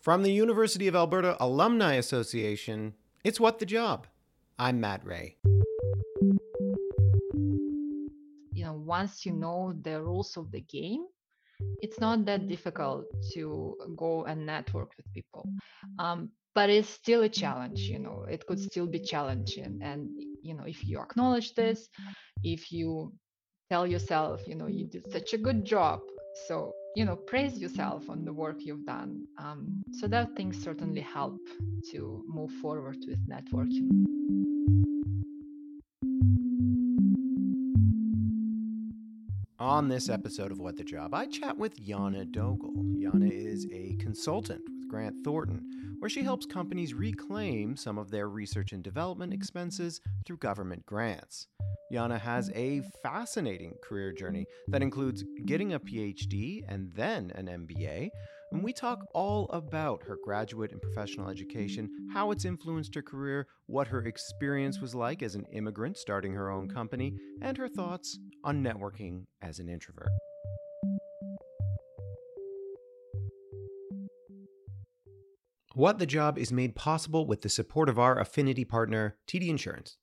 From the University of Alberta Alumni Association, it's What the Job. I'm Matt Rea. You know, once you know the rules of the game, it's not that difficult to go and network with people. Um, but it's still a challenge, you know, it could still be challenging. And, you know, if you acknowledge this, if you tell yourself, you know, you did such a good job. So you know praise yourself on the work you've done. Um, so that things certainly help to move forward with networking. On this episode of what the job i chat with Iana Dogel Iana is a consultant with grant thornton where she helps companies reclaim some of their research and development expenses through government grants Iana has mm-hmm. a fascinating career journey that includes getting a PhD and then an MBA. And we talk all about her graduate and professional education, how it's influenced her career, what her experience was like as an immigrant starting her own company, and her thoughts on networking as an introvert. What the Job is made possible with the support of our affinity partner, TD Insurance.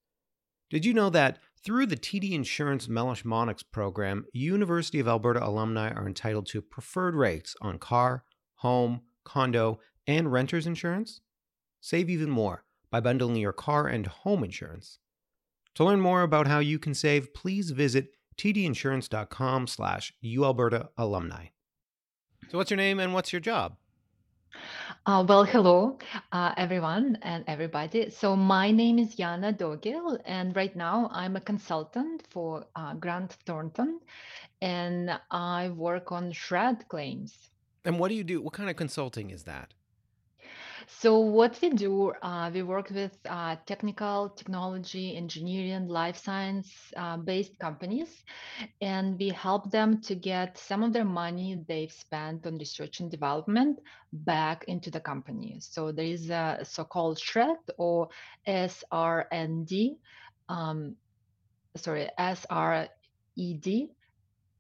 Did you know that through the TD Insurance Meloche Monnex program, University of Alberta alumni are entitled to preferred rates on car, home, condo, and renter's insurance? Save even more by bundling your car and home insurance. To learn more about how you can save, please visit tdinsurance.com slash ualberta alumni. So what's your name and what's your job? Uh, well, hello, uh, everyone and everybody. So my name is Iana Dogel, and right now I'm a consultant for uh, Grant Thornton, and I work on SR&ED claims. And what do you do? What kind of consulting is that? So what we do, uh, we work with uh, technical, technology, engineering, life science uh, based companies, and we help them to get some of their money they've spent on research and development back into the company. So there is a so-called SR&ED or SRND, um, sorry, SRED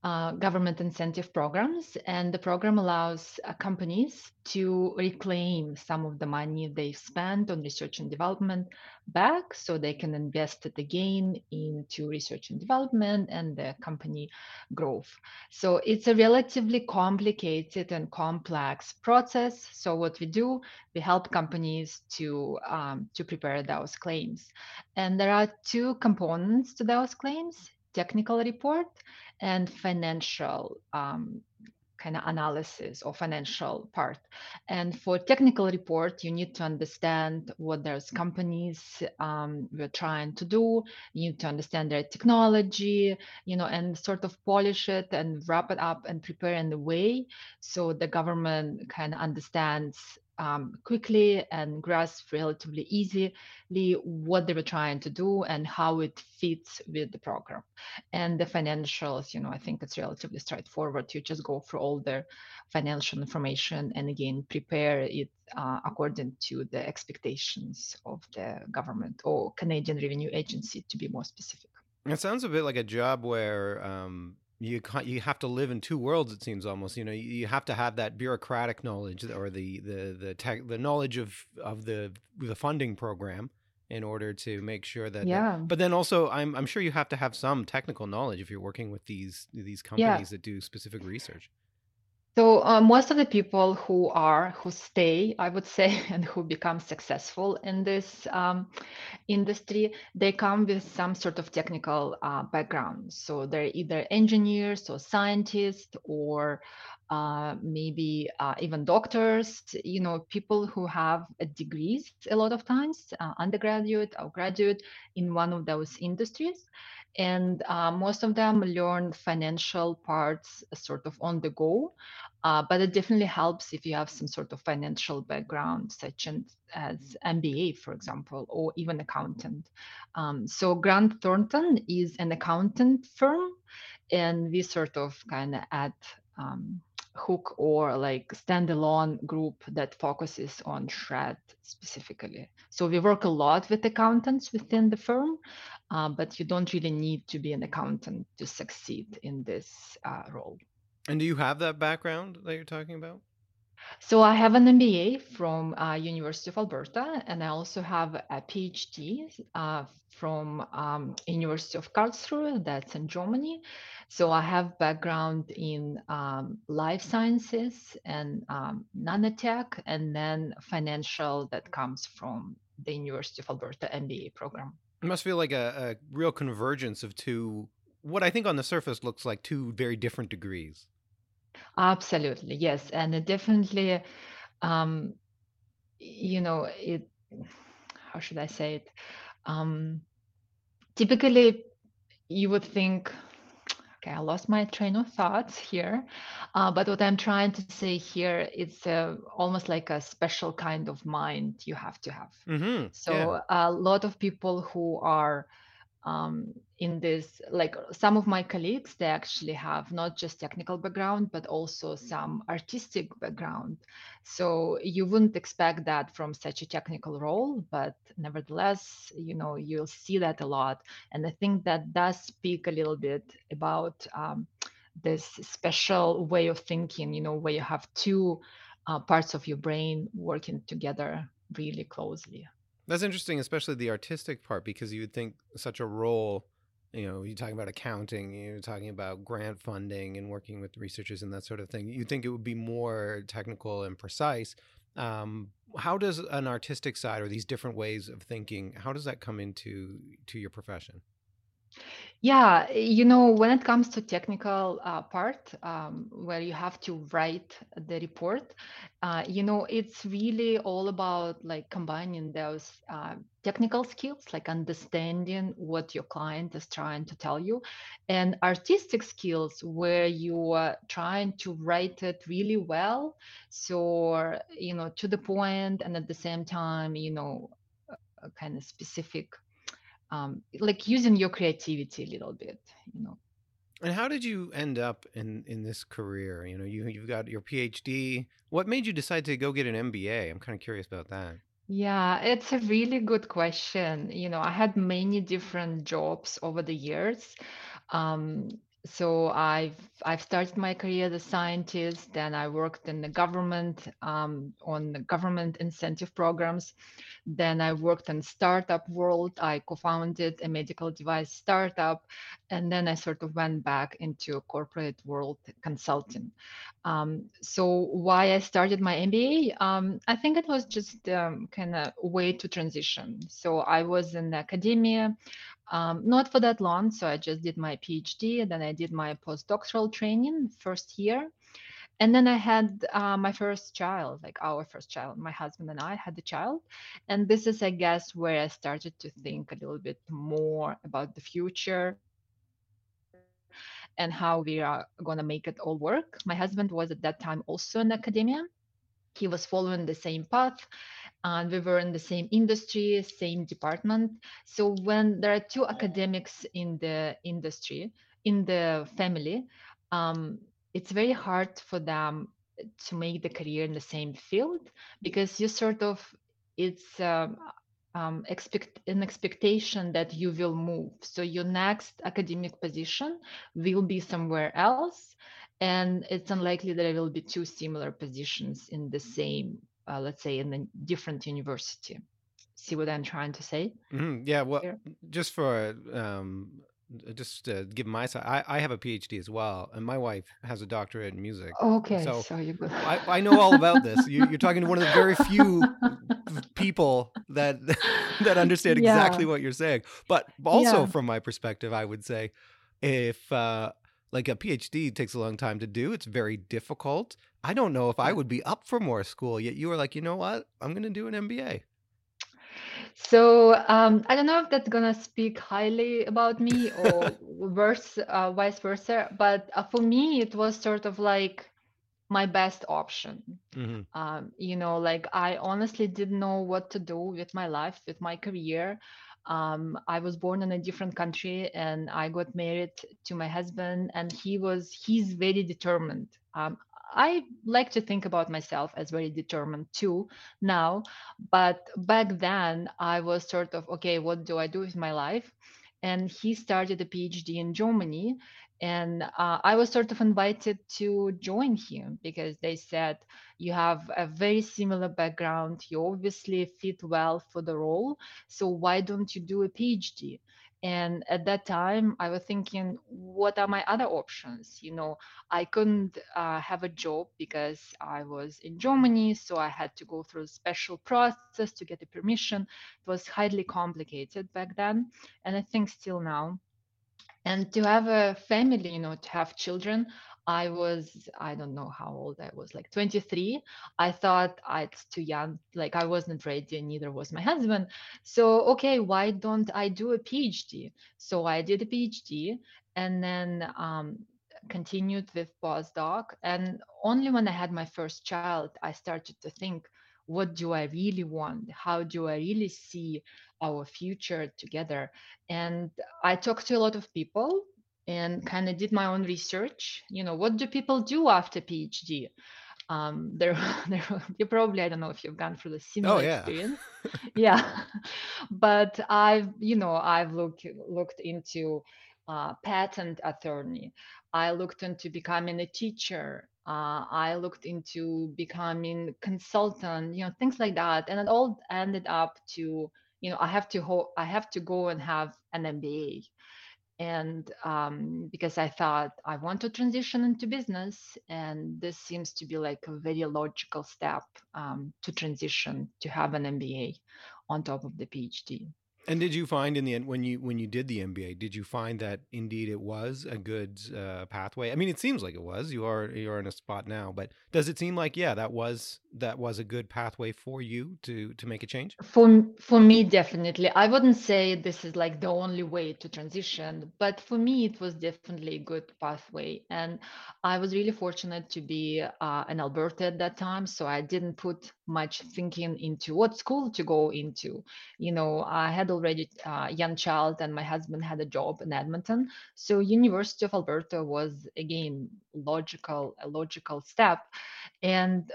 uh, government incentive programs, and the program allows uh, companies to reclaim some of the money they spent on research and development back so they can invest it again into research and development and the company growth. So it's a relatively complicated and complex process. So what we do, we help companies to, um, to prepare those claims. And there are two components to those claims technical report and financial um, kind of analysis or financial part. And for technical report, you need to understand what those companies um, were trying to do. You need to understand their technology, you know, and sort of polish it and wrap it up and prepare in the way so the government kind of understands um, quickly and grasp relatively easily what they were trying to do and how it fits with the program. And the financials, you know, I think it's relatively straightforward. You just go through all the financial information and again prepare it uh, according to the expectations of the government or Canadian Revenue Agency, to be more specific. It sounds a bit like a job where um, you you have to live in two worlds. It seems almost. You know, you have to have that bureaucratic knowledge or the the the tech, the knowledge of of the the funding program in order to make sure that. Yeah. but then also, I'm I'm sure you have to have some technical knowledge if you're working with these these companies yeah. that do specific research. So uh, most of the people who are who stay, I would say, and who become successful in this um, industry, they come with some sort of technical uh, background. So they're either engineers or scientists or uh, maybe uh, even doctors. You know, people who have degrees a lot of times, uh, undergraduate or graduate in one of those industries and uh, most of them learn financial parts sort of on the go uh, but it definitely helps if you have some sort of financial background such as mba for example or even accountant. Um, so grant thornton is an accountant firm and we sort of kind of add um, hook or like standalone group that focuses on SR&ED specifically. So we work a lot with accountants within the firm, uh, but you don't really need to be an accountant to succeed in this uh, role. And do you have that background that you're talking about? So I have an MBA from uh, University of Alberta, and I also have a PhD uh, from um, University of Karlsruhe, that's in Germany. So I have background in um, life sciences and um, nanotech, and then financial that comes from the University of Alberta MBA program. It must feel like a, a real convergence of two, what I think on the surface looks like two very different degrees. Absolutely, yes, and it definitely, um, you know, it. How should I say it? Um, typically, you would think, okay, I lost my train of thoughts here, uh, but what I'm trying to say here is uh, almost like a special kind of mind you have to have. Mm-hmm. So Yeah. a lot of people who are um, in this like some of my colleagues they actually have not just technical background but also some artistic background. So you wouldn't expect that from such a technical role but nevertheless you know you'll see that a lot. And i think that does speak a little bit about um, this special way of thinking you know where you have two uh, parts of your brain working together really closely That's interesting, especially the artistic part, because you would think such a role, you know, you're talking about accounting, you're talking about grant funding and working with researchers and that sort of thing. You'd think it would be more technical and precise. Um, how does an artistic side or these different ways of thinking, how does that come into to your profession? Yeah, you know, when it comes to technical uh, part, um, where you have to write the report, uh, you know, it's really all about like combining those uh, technical skills, like understanding what your client is trying to tell you, and artistic skills, where you are trying to write it really well, so you know, to the point, and at the same time, you know, kind of specific um, like using your creativity a little bit you know And how did you end up in in this career? You know, you you've got your PhD. What made you decide to go get an MBA? I'm kind of curious about that. yeah it's a really good question you know i had many different jobs over the years um, so i've i've started my career as a scientist then i worked in the government um, on the government incentive programs then i worked in startup world i co-founded a medical device startup and then i sort of went back into corporate world consulting Um, so why I started my MBA? Um, I think it was just um, kind of way to transition. So I was in academia, um, not for that long. So I just did my PhD, and then I did my postdoctoral training first year, and then I had uh, my first child, like our first child. My husband and I had the child, and this is, I guess, where I started to think a little bit more about the future and how we are going to make it all work. My husband was at that time also in academia. He was following the same path, and we were in the same industry, same department. So when there are two academics in the industry, in the family, um, it's very hard for them to make the career in the same field because you sort of it's um, um, expect an expectation that you will move. So your next academic position will be somewhere else, and it's unlikely that there will be two similar positions in the same, uh, let's say, in a different university. See what I'm trying to say? hmm Yeah, well, here? just for um, just to give my side, I, I have a PhD as well, and my wife has a doctorate in music. Okay, So so you. I, I know all about this. You, you're talking to one of the very few people that that understand exactly what you're saying. But also, yeah. from my perspective, I would say if uh, like a PhD takes a long time to do, it's very difficult. I don't know if I would be up for more school. Yet you were like, you know what? I'm going to do an MBA. So um, I don't know if that's gonna speak highly about me or worse, uh, vice versa. But uh, for me, it was sort of like my best option. hmm Um, you know, like I honestly didn't know what to do with my life, with my career. Um, I was born in a different country and I got married to my husband, and he was, he's very determined. Um, I like to think about myself as very determined too now, but back then I was sort of, okay, what do I do with my life? And he started a PhD in Germany and uh, i was sort of invited to join him because they said you have a very similar background. You obviously fit well for the role. So why don't you do a phd and at that time i was thinking what are my other options? You know i couldn't uh, have a job because i was in germany so i had to go through a special process to get the permission. It was highly complicated back then and i think still now and to have a family you know to have children i was i don't know how old i was like 23 i thought it's too young like i wasn't ready and neither was my husband. So okay why don't i do a phd so i did a phd and then um, continued with postdoc. And only when i had my first child i started to think what do i really want? How do i really see our future together and I talked to a lot of people and kind of did my own research. You know, what do people do after PhD? Um, there, there, you probably I don't know if you've gone through the similar Oh yeah. experience. yeah, but I've you know I've looked looked into uh, patent attorney. I looked into becoming a teacher. Uh, I looked into becoming consultant. You know, things like that, and it all ended up to you know i have to ho- i have to go and have an mba and um, because i thought i want to transition into business and this seems to be like a very logical step um, to transition to have an mba on top of the phd And did you find in the end when you when you did the MBA, did you find that indeed it was a good uh, pathway? I mean, it seems like it was. You are you are in a spot now, but does it seem like yeah, that was that was a good pathway for you to to make a change? For for me, definitely. I wouldn't say this is like the only way to transition, but for me, it was definitely a good pathway. And I was really fortunate to be uh, in Alberta at that time, so I didn't put much thinking into what school to go into. You know, I had already a young child, and my husband had a job in Edmonton, so University of Alberta was again logical a logical step. And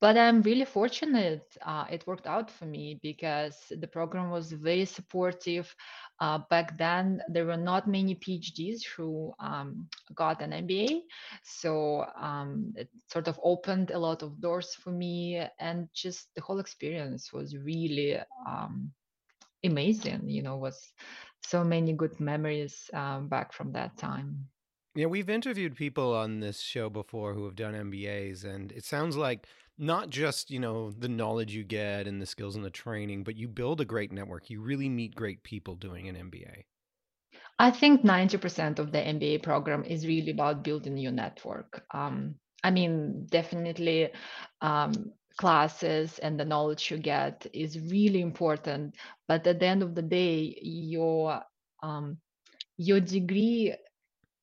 but I'm really fortunate. Uh, it worked out for me because the program was very supportive. Uh, back then, there were not many PhDs who um, got an MBA. So um, it sort of opened a lot of doors for me. And just the whole experience was really um, amazing. You know, was so many good memories um, back from that time. Yeah, we've interviewed people on this show before who have done MBAs, and it sounds like not just, you know, the knowledge you get and the skills and the training, but you build a great network. You really meet great people doing an MBA. I think 90% of the MBA program is really about building your network. Um, I mean, definitely um, classes and the knowledge you get is really important. But at the end of the day, your um, your degree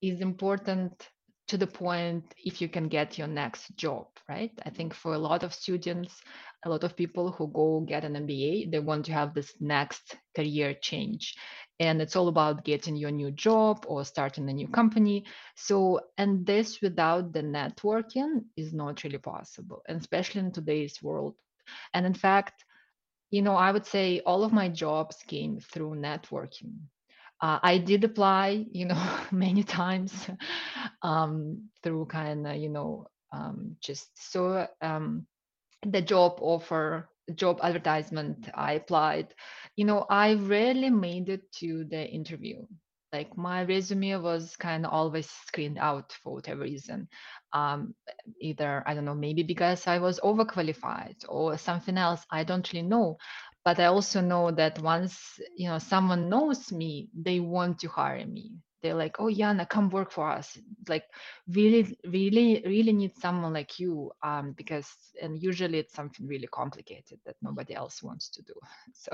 is important to the point if you can get your next job, right? I think for a lot of students, a lot of people who go get an MBA, they want to have this next career change. And it's all about getting your new job or starting a new company. So, and this without the networking is not really possible, and especially in today's world. And in fact, you know, I would say all of my jobs came through networking uh, I did apply, you know, many times um, through kind of, you know, um, just so um, the job offer, job advertisement I applied, you know, I rarely made it to the interview. Like my resume was kind of always screened out for whatever reason. Um, either, I don't know, maybe because I was overqualified or something else. I don't really know but i also know that once you know someone knows me they want to hire me they're like oh Iana come work for us like really really really need someone like you um because and usually it's something really complicated that nobody else wants to do so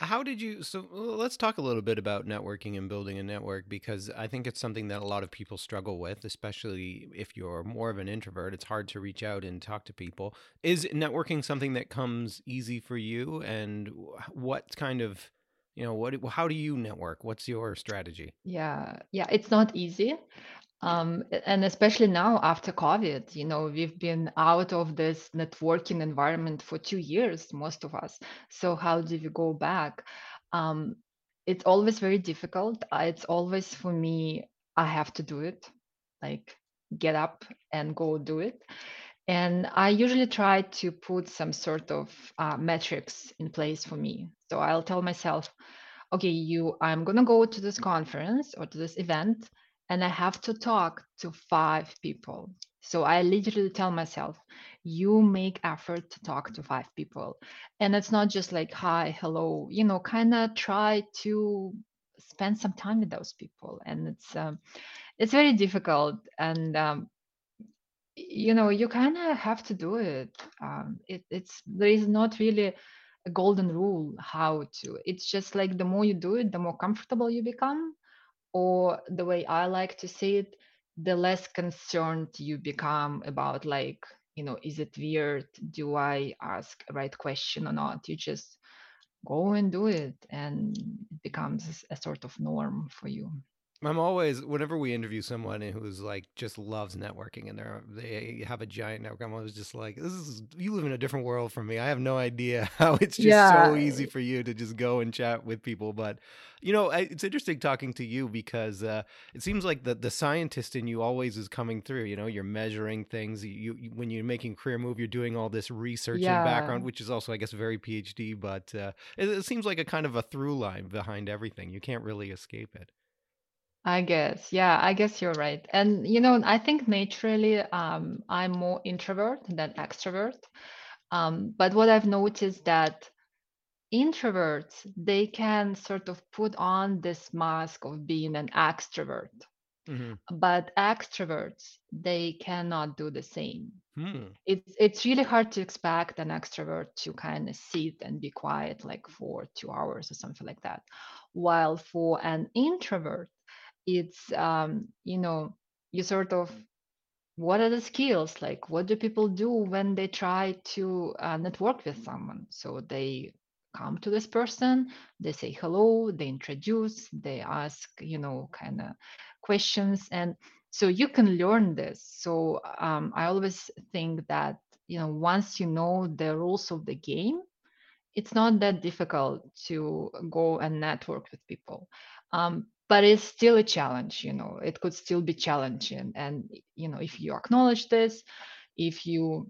How did you? So let's talk a little bit about networking and building a network because I think it's something that a lot of people struggle with, especially if you're more of an introvert. It's hard to reach out and talk to people. Is networking something that comes easy for you? And what kind of, you know, what? How do you network? What's your strategy? yeah yeah it's not easy Um, and especially now after COVID, you know, we've been out of this networking environment for two years, most of us. So how do we go back? Um, it's always very difficult. Uh, It's always for me I have to do it, like get up and go do it. And I usually try to put some sort of uh, metrics in place for me. So I'll tell myself, okay, you, I'm gonna go to this conference or to this event, and I have to talk to five people. So I literally tell myself, you make effort to talk to five people. And it's not just like, hi, hello, you know, kind of try to spend some time with those people. And it's, um, it's very difficult. And, um, you know, you kind of have to do it. Um, it. It's, there is not really a golden rule how to. It's just like the more you do it, the more comfortable you become or the way I like to see it, the less concerned you become about like, you know, is it weird? Do I ask a right question or not? You just go and do it and it becomes a sort of norm for you. I'm always whenever we interview someone who's like just loves networking and they're they have a giant network. I'm always just like, this is you live in a different world from me. I have no idea how it's just Yeah, so easy for you to just go and chat with people. But you know, I, it's interesting talking to you because uh, it seems like the the scientist in you always is coming through. You know, you're measuring things. You, you when you're making career move, you're doing all this research yeah, background, which is also, I guess, very PhD. But uh, it, it seems like a kind of a through line behind everything. You can't really escape it. I guess. Yeah, I guess you're right. And you know, I think naturally, um, I'm more introvert than extrovert. Um, but what I've noticed that introverts they can sort of put on this mask of being an extrovert hmm but extroverts they cannot do the same Hmm. it's it's really hard to expect an extrovert to kind of sit and be quiet like for two hours or something like that while for an introvert it's um you know you sort of what are the skills? Like what do people do when they try to uh, network with someone? So they come to this person they say hello they introduce they ask you know kind of questions. And so you can learn this. So um, i always think that you know once you know the rules of the game it's not that difficult to go and network with people. Um, but it's still a challenge you know it could still be challenging and you know if you acknowledge this if you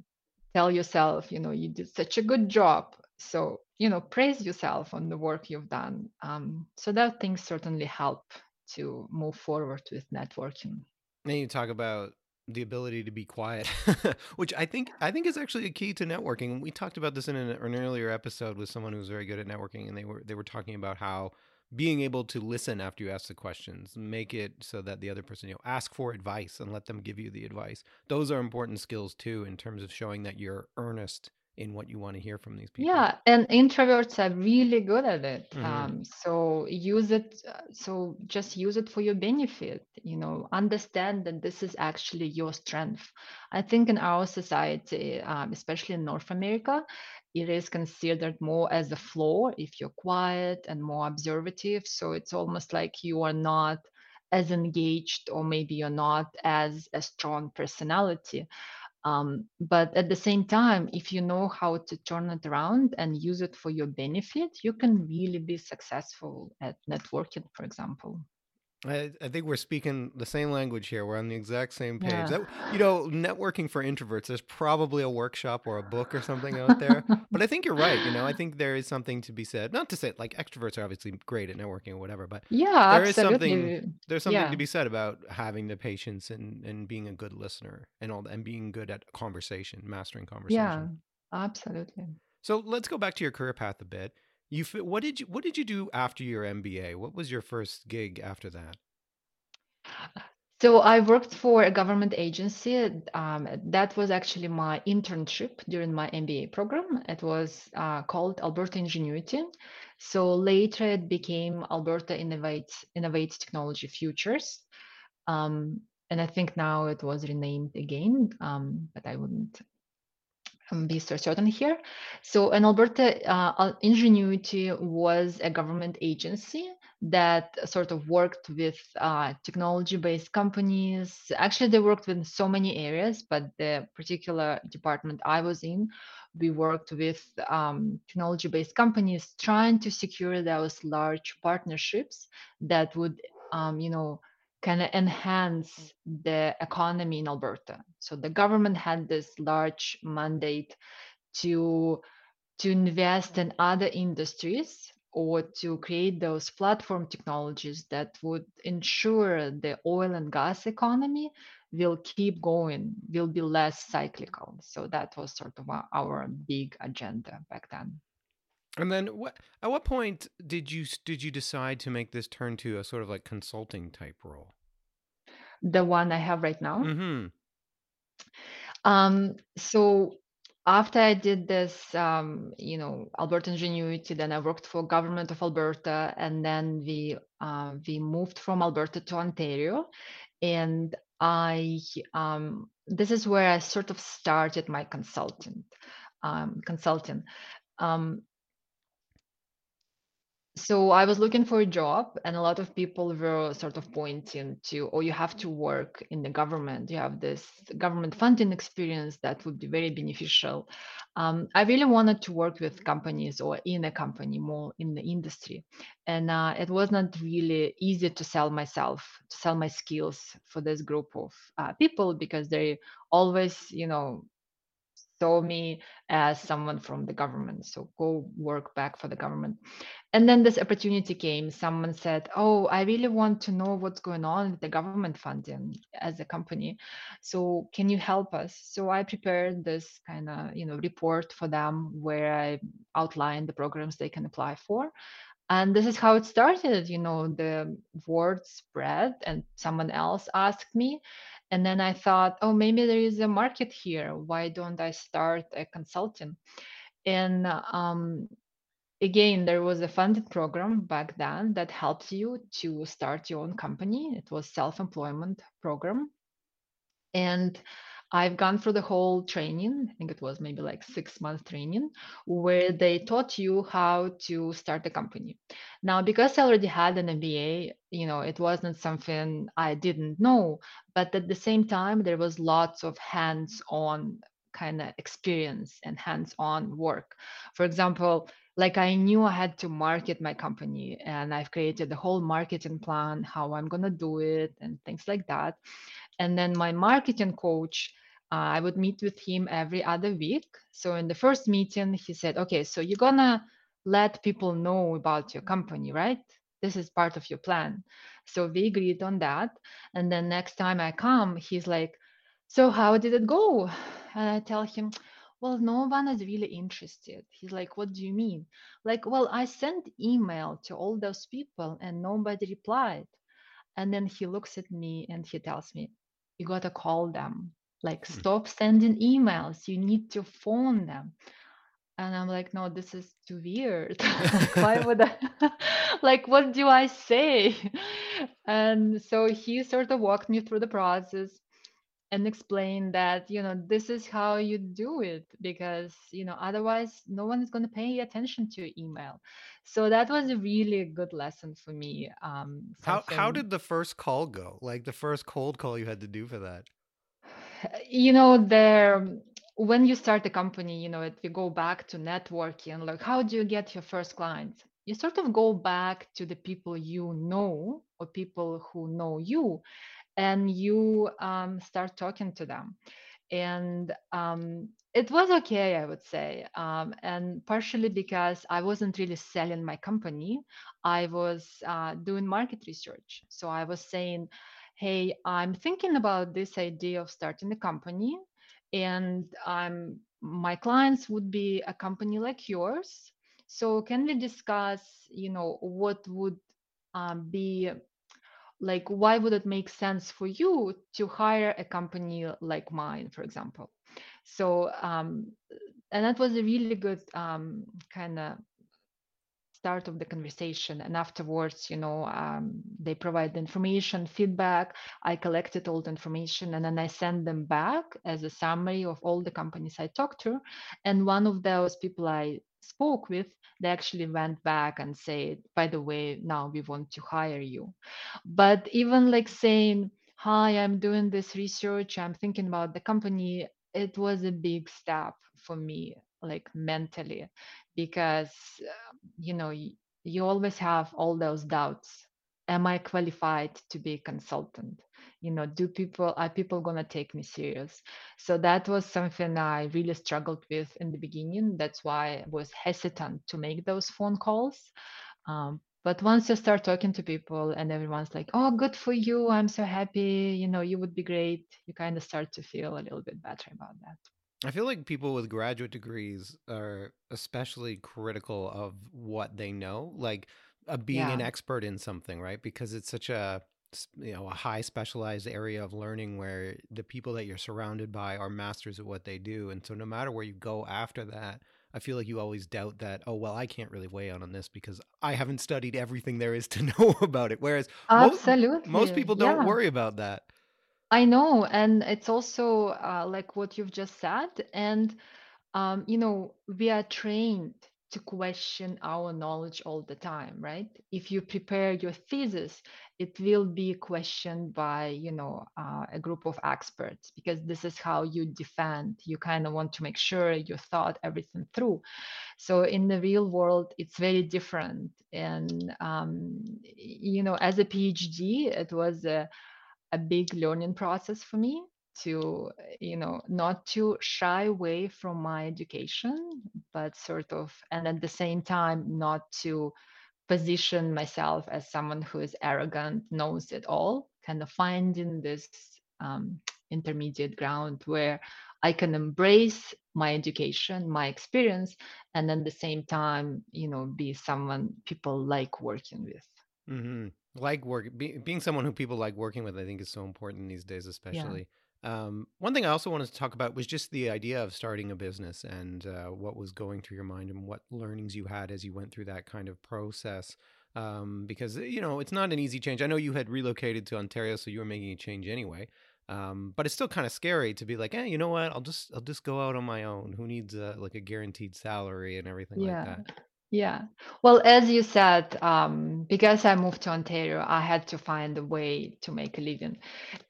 tell yourself you know you did such a good job so you know praise yourself on the work you've done um, so that things certainly help to move forward with networking Then you talk about the ability to be quiet, which I think I think is actually a key to networking. We talked about this in an, an earlier episode with someone who was very good at networking, and they were they were talking about how being able to listen after you ask the questions, make it so that the other person, you know, ask for advice and let them give you the advice. Those are important skills too in terms of showing that you're earnest in what you want to hear from these people. Yeah, and introverts are really good at it. hmm Um, so use it, uh, so just use it for your benefit, you know, understand that this is actually your strength. I think in our society, um, especially in North America, it is considered more as a flaw if you're quiet and more observative. So it's almost like you are not as engaged, or maybe you're not as a strong personality. Um, but at the same time, if you know how to turn it around and use it for your benefit, you can really be successful at networking, for example. I, I think we're speaking the same language here. We're on the exact same page. Yeah. That you know, networking for introverts. There's probably a workshop or a book or something out there. But I think you're right. You know, I think there is something to be said. Not to say like extroverts are obviously great at networking or whatever, but yeah, there is something there's something to be said about having the patience and and being a good listener and all and being good at conversation, mastering conversation. Yeah, absolutely. So let's go back to your career path a bit. You what did you what did you do after your MBA? What was your first gig after that? So I worked for a government agency. Um, that was actually my internship during my MBA program. It was uh, called Alberta Ingenuity. So later it became Alberta Innovate Innovate Technology Futures. Um, and I think now it was renamed again, um, but I wouldn't be so certain here. So, in Alberta, uh, uh, Ingenuity was a government agency that sort of worked with uh, technology-based companies. Actually, they worked with so many areas, but the particular department I was in, we worked with um, technology-based companies trying to secure those large partnerships that would, um, you know, of enhance the economy in Alberta. So the government had this large mandate to to invest in other industries or to create those platform technologies that would ensure the oil and gas economy will keep going, will be less cyclical. So that was sort of our big agenda back then. And then, what at what point did you did you decide to make this turn to a sort of like consulting type role? The one I have right now. Mm-hmm. Um, so after I did this, um, you know, Alberta Ingenuity, then I worked for government of Alberta, and then we uh, we moved from Alberta to Ontario, and I um, this is where I sort of started my consultant um, consulting. Um, so I was looking for a job, and a lot of people were sort of pointing to, oh, you have to work in the government. You have this government funding experience that would be very beneficial. Um, I really wanted to work with companies or in a company more in the industry, and uh, it was not really easy to sell myself, to sell my skills for this group of uh, people because they always, you know, saw me as someone from the government so go work back for the government. And then this opportunity came someone said oh i really want to know what's going on with the government funding as a company so can you help us? So i prepared this kind of you know report for them where i outlined the programs they can apply for. And this is how it started you know the word spread and someone else asked me and then I thought, oh, maybe there is a market here. Why don't I start a consulting? And um, again, there was a funded program back then that helps you to start your own company. It was self-employment program. And I've gone through the whole training. I think it was maybe like six month training where mm-hmm. they taught you how to start a company. Now, because I already had an MBA, you know, it wasn't something I didn't know, but at the same time, there was lots of hands on kind of experience and hands on work. For example, like I knew I had to market my company and I've created the whole marketing plan, how I'm going to do it, and things like that. And then my marketing coach, uh, I would meet with him every other week. So in the first meeting, he said, okay, so you're going to let people know about your company, right? This is part of your plan. So we agreed on that. And then next time I come, he's like, so how did it go? And I tell him, well, no one is really interested. He's like, what do you mean? Like, well, I sent email to all those people and nobody replied. And then he looks at me and he tells me, you got to call them. Like, Hmm. stop sending emails. You need to phone them. And I'm like, no, this is too weird. like, why would I? like, what do I say? And so he sort of walked me through the process and explain that, you know, this is how you do it because, you know, otherwise no one is going to pay attention to your email. So that was a really good lesson for me. Um, How how did the first call go? Like the first cold call you had to do for that? you know there when you start a company you know if you go back to networking like how do you get your first clients you sort of go back to the people you know or people who know you and you um, start talking to them. And um, it was okay i would say um, and partially because i wasn't really selling my company. I was uh, doing market research. So i was saying hey i'm thinking about this idea of starting a company and um, my clients would be a company like yours. So can we discuss you know what would um, be like why would it make sense for you to hire a company like mine for example? So um, and that was a really good um, kind of start of the conversation and afterwards you know um, they provide the information feedback. I collected all the information and then i send them back as a summary of all the companies i talked to. And one of those people i spoke with they actually went back and said by the way now we want to hire you. But even like saying hi i'm doing this research i'm thinking about the company it was a big step for me like mentally because uh, you know you, you always have all those doubts am I qualified to be a consultant? You know, do people are people gonna take me serious? So that was something I really struggled with in the beginning. That's why I was hesitant to make those phone calls. Um, but once you start talking to people and everyone's like, "Oh, good for you! I'm so happy! You know, you would be great." You kind of start to feel a little bit better about that. I feel like people with graduate degrees are especially critical of what they know, like uh, being an expert in something, right? Because it's such a you know a high specialized area of learning where the people that you're surrounded by are masters at what they do, and so no matter where you go after that, I feel like you always doubt that. Oh well, I can't really weigh in on this because I haven't studied everything there is to know about it. Whereas most most people don't Yeah. worry about that. I know, and it's also uh, like what you've just said. And um, you know, we are trained to question our knowledge all the time, right? If you prepare your thesis, it will be questioned by, you know, uh, a group of experts because this is how you defend. You kind of want to make sure you thought everything through. So in the real world, it's very different. And um, you know, as a PhD, it was a a big learning process for me to you know not to shy away from my education but sort of and at the same time not to position myself as someone who is arrogant knows it all kind of finding this um, intermediate ground where i can embrace my education my experience and at the same time you know be someone people like working with. Hmm Like work, be, being someone who people like working with, I think is so important these days, yeah especially. Um, one thing I also wanted to talk about was just the idea of starting a business and uh, what was going through your mind and what learnings you had as you went through that kind of process. Um, because you know it's not an easy change. I know you had relocated to Ontario, so you were making a change anyway. Um, but it's still kind of scary to be like, eh, you know what? I'll just I'll just go out on my own. Who needs a, like a guaranteed salary and everything like that? Yeah. Well, as you said, um, because I moved to Ontario, I had to find a way to make a living.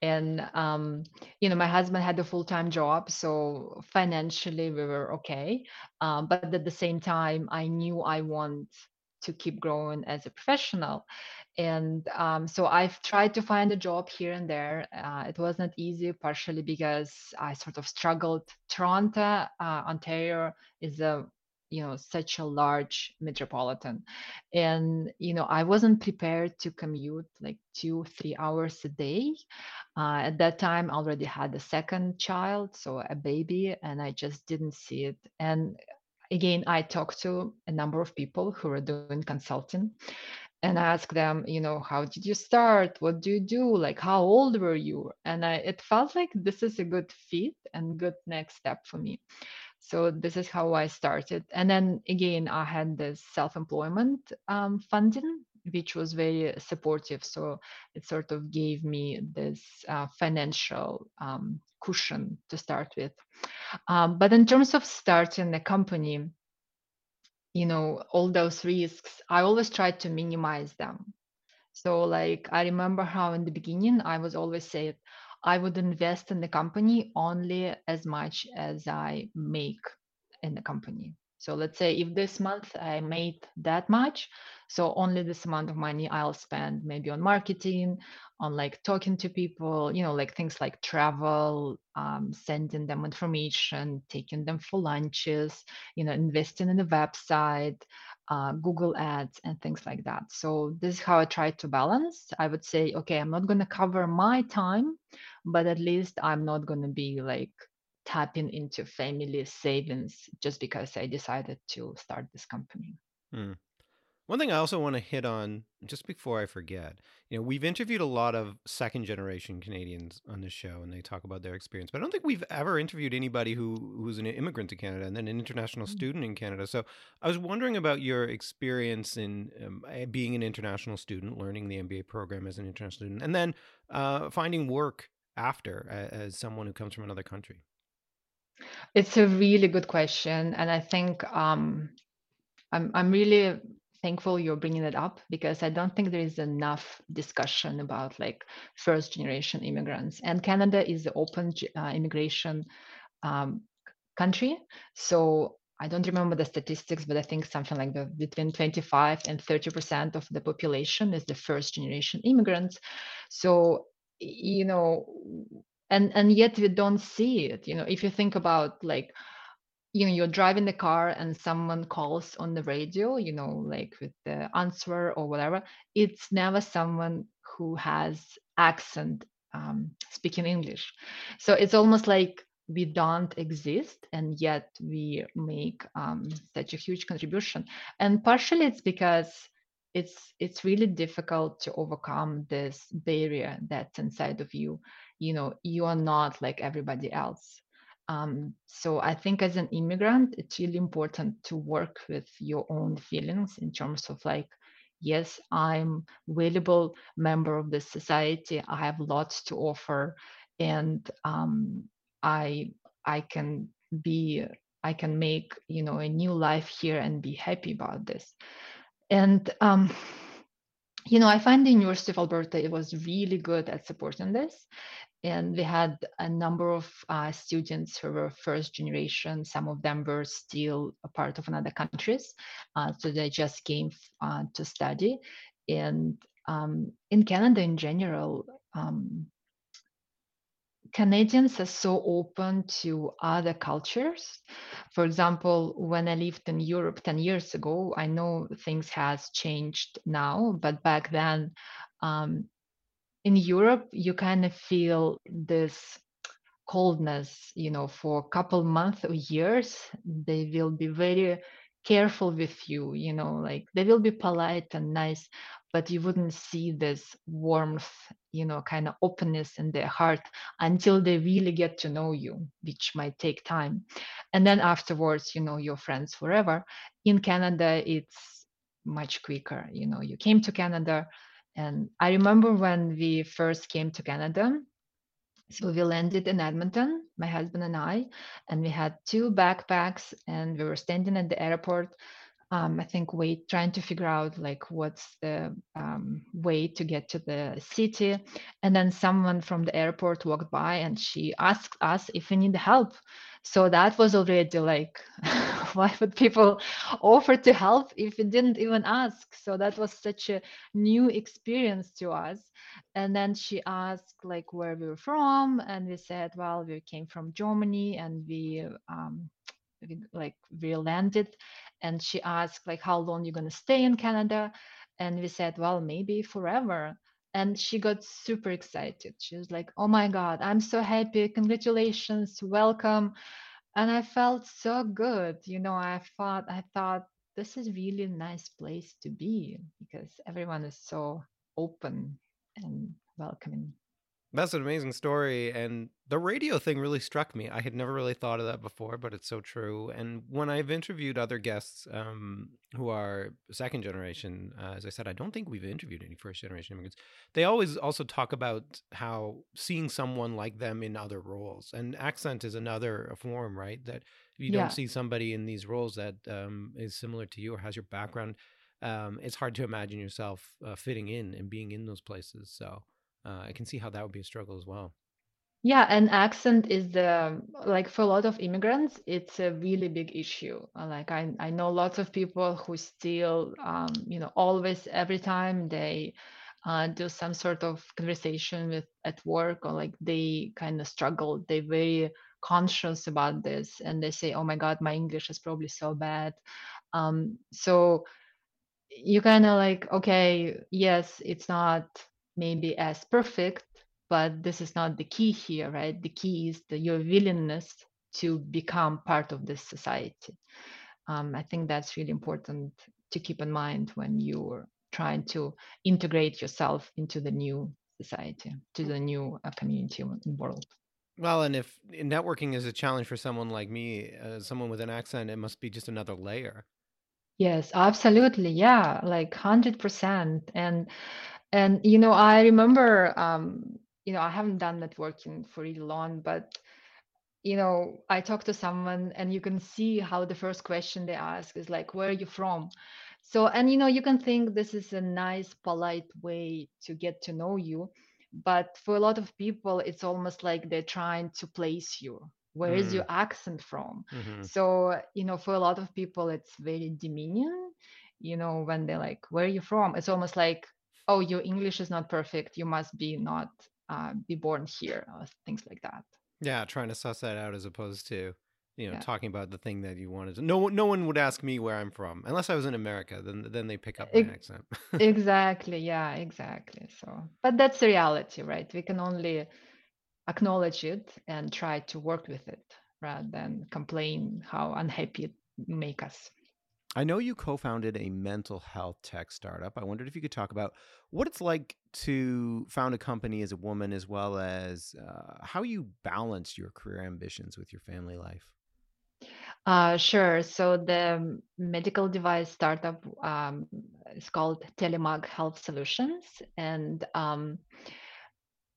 And, um, you know, my husband had a full-time job, so financially we were okay. Um, but at the same time, I knew I want to keep growing as a professional. And um, so I've tried to find a job here and there. Uh, it wasn't easy, partially because I sort of struggled. Toronto, uh, Ontario is a you know such a large metropolitan and you know i wasn't prepared to commute like two three hours a day uh, at that time i already had a second child so a baby and i just didn't see it and again i talked to a number of people who were doing consulting and I asked them, you know, how did you start? What do you do? Like, how old were you? And I, it felt like this is a good fit and good next step for me. So this is how I started. And then again, I had this self-employment um, funding, which was very supportive. So it sort of gave me this uh, financial um, cushion to start with. Um, but in terms of starting a company, you know, all those risks, I always try to minimize them. So like I remember how in the beginning I was always said I would invest in the company only as much as I make in the company. So let's say if this month I made that much, so only this amount of money I'll spend maybe on marketing, on like talking to people, you know, like things like travel, um, sending them information, taking them for lunches, you know, investing in the website, uh, Google Ads, and things like that. So this is how I try to balance. I would say, okay, I'm not going to cover my time, but at least I'm not going to be like tapping into family savings just because I decided to start this company. Hmm. One thing I also want to hit on just before I forget, you know, we've interviewed a lot of second generation Canadians on this show and they talk about their experience, but I don't think we've ever interviewed anybody who who's an immigrant to Canada and then an international Mm. student in Canada. So I was wondering about your experience in um, eh, being an international student, learning the MBA program as an international student, and then uh, finding work after as someone who comes from another country. It's a really good question, and I think um, I'm I'm really thankful you're bringing it up because I don't think there is enough discussion about like first generation immigrants. And Canada is the open uh, immigration um, country, so I don't remember the statistics, but I think something like the, between 25 and 30% of the population is the first generation immigrants. So, you know, and and yet we don't see it. You know, if you think about like you know you're driving the car and someone calls on the radio you know like with the answer or whatever it's never someone who has accent um, speaking english. So it's almost like we don't exist and yet we make um, such a huge contribution. And partially it's because it's it's really difficult to overcome this barrier that's inside of you. You know you are not like everybody else um, so I think as an immigrant, it's really important to work with your own feelings in terms of like, yes, I'm valuable member of the society. I have lots to offer, and um, I I can be I can make you know a new life here and be happy about this. And um, you know, I find the University of Alberta it was really good at supporting this and we had a number of uh, students who were first generation. Some of them were still a part of another countries, uh, so they just came uh, to study. And um, in Canada, in general, um, Canadians are so open to other cultures. For example, when I lived in Europe 10 years ago, I know things has changed now, but back then um, in Europe, you kind of feel this coldness, you know, for a couple months or years. They will be very careful with you, you know, like they will be polite and nice, but you wouldn't see this warmth, you know, kind of openness in their heart until they really get to know you, which might take time. And then afterwards, you know, your friends forever. In Canada, it's much quicker. You know, you came to Canada, and I remember when we first came to Canada, so we landed in Edmonton, my husband and I, and we had two backpacks and we were standing at the airport. Um, I think we trying to figure out like what's the um, way to get to the city. And then someone from the airport walked by and she asked us if we need help. So that was already like, why would people offer to help if we didn't even ask? So that was such a new experience to us. And then she asked like where we were from, and we said, well, we came from Germany, and we um, we, like we landed. And she asked like how long you're gonna stay in Canada, and we said, well, maybe forever and she got super excited she was like oh my god i'm so happy congratulations welcome and i felt so good you know i thought i thought this is really a nice place to be because everyone is so open and welcoming that's an amazing story. And the radio thing really struck me. I had never really thought of that before, but it's so true. And when I've interviewed other guests um, who are second generation, uh, as I said, I don't think we've interviewed any first generation immigrants. They always also talk about how seeing someone like them in other roles. And accent is another form, right? That you don't see somebody in these roles that um, is similar to you or has your background, um, it's hard to imagine yourself uh, fitting in and being in those places. So uh, I can see how that would be a struggle as well. Yeah, and accent is the like for a lot of immigrants, it's a really big issue. Uh, Like I I know lots of people who still um, you know, always every time they uh, do some sort of conversation with at work or like they kind of struggle, they're very conscious about this and they say, "Oh my God, my English is probably so bad." Um, so you kind of like, okay, yes, it's not maybe as perfect, but this is not the key here, right? The key is the, your willingness to become part of this society. Um, I think that's really important to keep in mind when you're trying to integrate yourself into the new society, to the new uh, community and world. Well, and if networking is a challenge for someone like me, uh, someone with an accent, it must be just another layer. Yes, absolutely. Yeah, like 100%. And and you know, I remember um, you know, I haven't done networking for really long, but you know, I talk to someone and you can see how the first question they ask is like, where are you from? So, and you know, you can think this is a nice, polite way to get to know you. But for a lot of people, it's almost like they're trying to place you where is Mm, your accent from hmm so you know for a lot of people it's very demeaning you know when they're like where are you from it's almost like oh your english is not perfect you must be not uh, be born here or things like that Yeah, trying to suss that out as opposed to, you know, yeah talking about the thing that you wanted to. No, one- no one would ask me where I'm from unless I was in America. Then, then they pick up my accent. exactly yeah exactly so but that's the reality right we can only acknowledge it and try to work with it rather than complain how unhappy it make us I know you co-founded a mental health tech startup. I wondered if you could talk about what it's like to found a company as a woman, as well as uh, how you balance your career ambitions with your family life. Uh, sure. So the medical device startup um, is called Telemag Health Solutions, and um,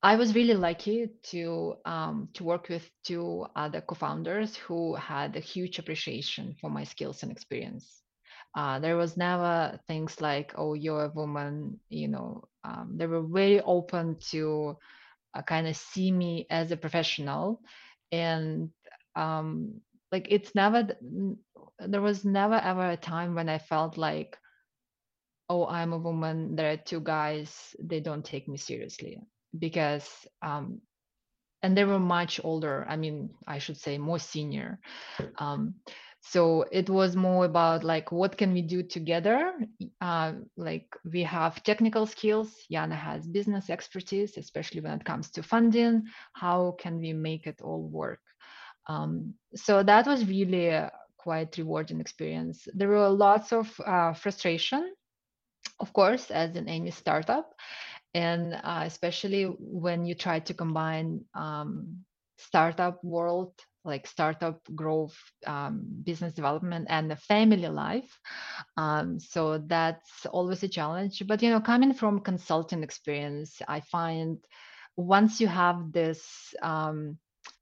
I was really lucky to um, to work with two other co-founders who had a huge appreciation for my skills and experience. Uh, there was never things like, "Oh, you're a woman," you know. Um, they were very open to uh, kind of see me as a professional and um like it's never there was never ever a time when i felt like oh i'm a woman there are two guys they don't take me seriously because um and they were much older i mean i should say more senior. Um, so it was more about like what can we do together? Uh, like we have technical skills. Iana has business expertise especially when it comes to funding. How can we make it all work? Um, so that was really a quite rewarding experience. There were lots of uh, frustration of course as in any startup and uh, especially when you try to combine um, startup world like startup growth um, business development and the family life um, so that's always a challenge. But you know coming from consulting experience i find once you have this um,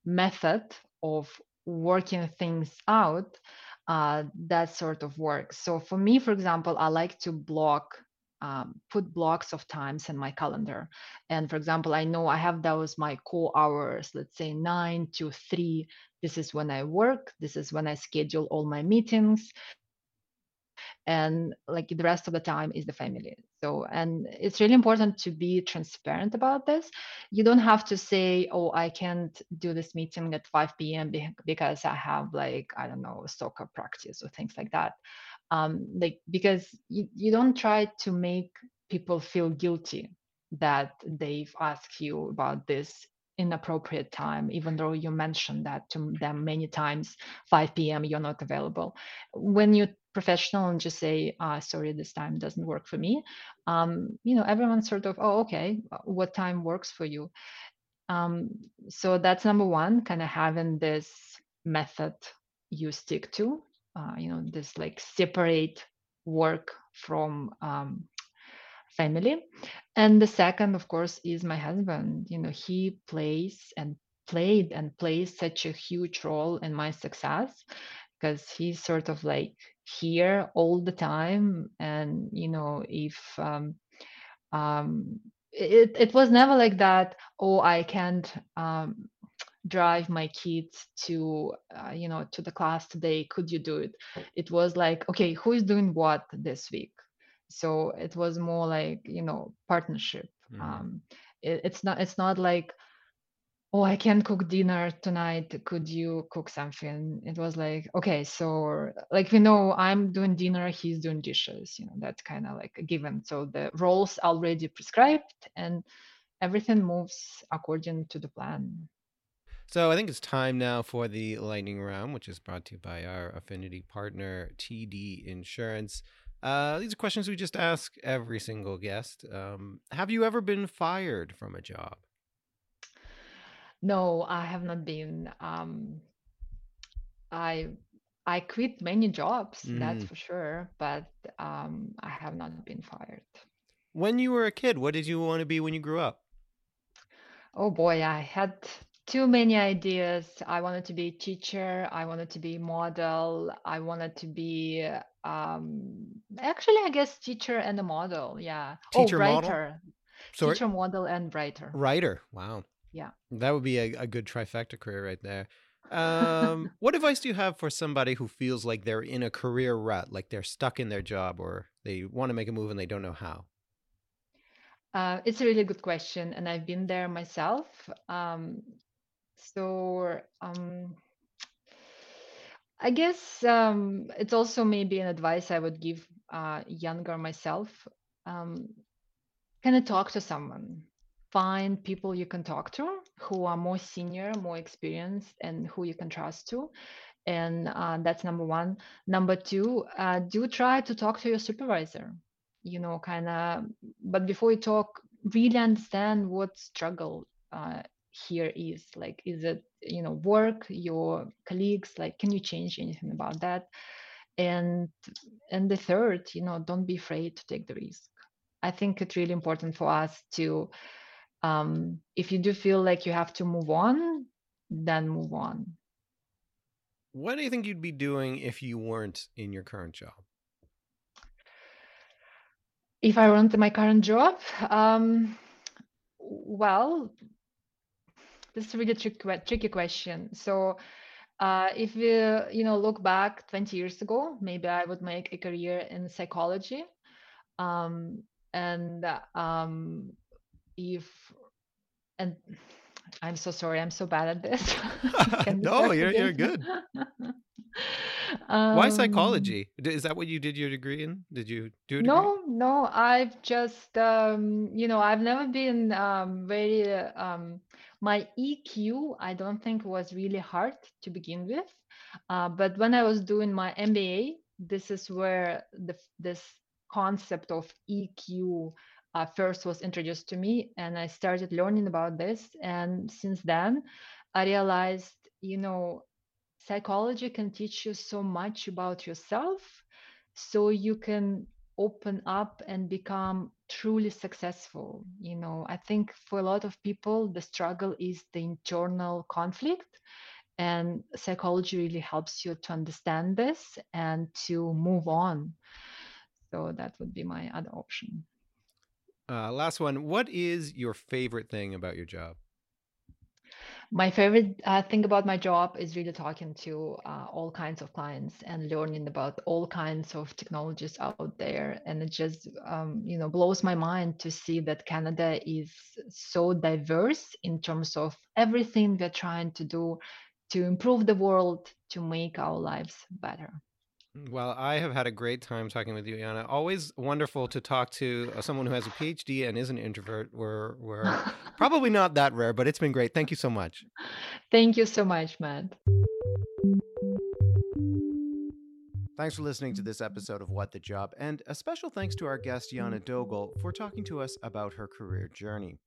method of working things out uh, that sort of works. So for me for example i like to block um, put blocks of times in my calendar. And for example, I know I have those my core hours, let's say nine to three. This is when I work. This is when I schedule all my meetings. And like the rest of the time is the family. So, and it's really important to be transparent about this. You don't have to say, oh, I can't do this meeting at 5 p.m. because I have like, I don't know, soccer practice or things like that um, like because you, you don't try to make people feel guilty that they've asked you about this inappropriate time even though you mentioned that to them many times 5 p.m you're not available. When you're professional and just say uh, sorry this time doesn't work for me um, you know everyone sort of oh okay what time works for you? Um, so that's number one kind of having this method you stick to uh, you know this like separate work from um, family. And the second of course is my husband. You know he plays and played and plays such a huge role in my success because he's sort of like here all the time. And you know if um, um, it, it was never like that oh i can't um, drive my kids to uh, you know to the class today could you do it? It was like okay who is doing what this week? So it was more like you know partnership Mm. um it, it's not it's not like oh i can't cook dinner tonight could you cook something? It was like okay so like we know i'm doing dinner he's doing dishes you know that's kind of like a given. So the roles already prescribed and everything moves according to the plan So I think it's time now for the lightning round, which is brought to you by our affinity partner, TD Insurance. Uh, these are questions we just ask every single guest. Um, have you ever been fired from a job? No, I have not been. Um, I I quit many jobs, that's Mm. for sure, but um, I have not been fired. When you were a kid, what did you want to be when you grew up? Oh boy, I had too many ideas. I wanted to be a teacher. I wanted to be model. I wanted to be um, actually, I guess teacher and a model. Yeah. Oh, Teacher model? writer, Sorry, teacher, model, and writer. writer. Wow. Yeah. That would be a, a good trifecta career right there. um, what advice do you have for somebody who feels like they're in a career rut, like they're stuck in their job or they want to make a move and they don't know how? Uh, it's a really good question, and I've been there myself. Um, so um, I guess um, it's also maybe an advice I would give uh, younger myself. Um, kind of talk to someone, find people you can talk to who are more senior, more experienced, and who you can trust to. And uh, that's number one. Number two, uh, do try to talk to your supervisor you know kind of but before you talk really understand what struggle uh, here is like is it you know work your colleagues like can you change anything about that? And and the third you know don't be afraid to take the risk. I think it's really important for us to um, if you do feel like you have to move on then move on. What do you think you'd be doing if you weren't in your current job? If I weren't in my current job, um, well, this is a really tricky, tricky question. So, uh, if we, you know, look back 20 years ago, maybe I would make a career in psychology. Um, and um, if, and I'm so sorry, I'm so bad at this. no, you're you're good. Um, Why psychology? Is that what you did your degree in? Did you do? No, no, I've just um, you know, I've never been um, very um, my EQ, I don't think was really hard to begin with. Uh, but when I was doing my MBA, this is where the this concept of EQ uh, first was introduced to me, and I started learning about this. And since then, I realized, you know, psychology can teach you so much about yourself so you can open up and become truly successful you know. I think for a lot of people the struggle is the internal conflict and psychology really helps you to understand this and to move on. So that would be my other option. Uh, last one. What is your favorite thing about your job my favorite uh, thing about my job is really talking to uh, all kinds of clients and learning about all kinds of technologies out there. And it just um, you know blows my mind to see that canada is so diverse in terms of everything we're trying to do to improve the world to make our lives better well, I have had a great time talking with you, Iana. Always wonderful to talk to uh, someone who has a PhD and is an introvert. We're, we're probably not that rare, but it's been great. Thank you so much. Thank you so much, Matt. Thanks for listening to mm. this episode of What the Job, and a special thanks to our guest, Iana Dogel, for talking to us about her career journey.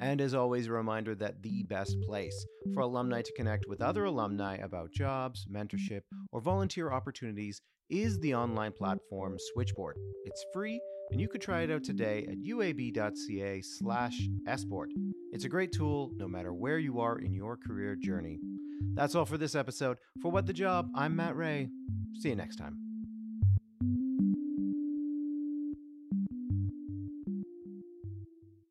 And as always, a reminder that the best place for alumni to connect with other alumni about jobs, mentorship, or volunteer opportunities is the online platform Switchboard. It's free, and you could try it out today at uab.ca slash esport. It's a great tool no matter where you are in your career journey. That's all for this episode. For What the Job, I'm Matt Rea. See you next time.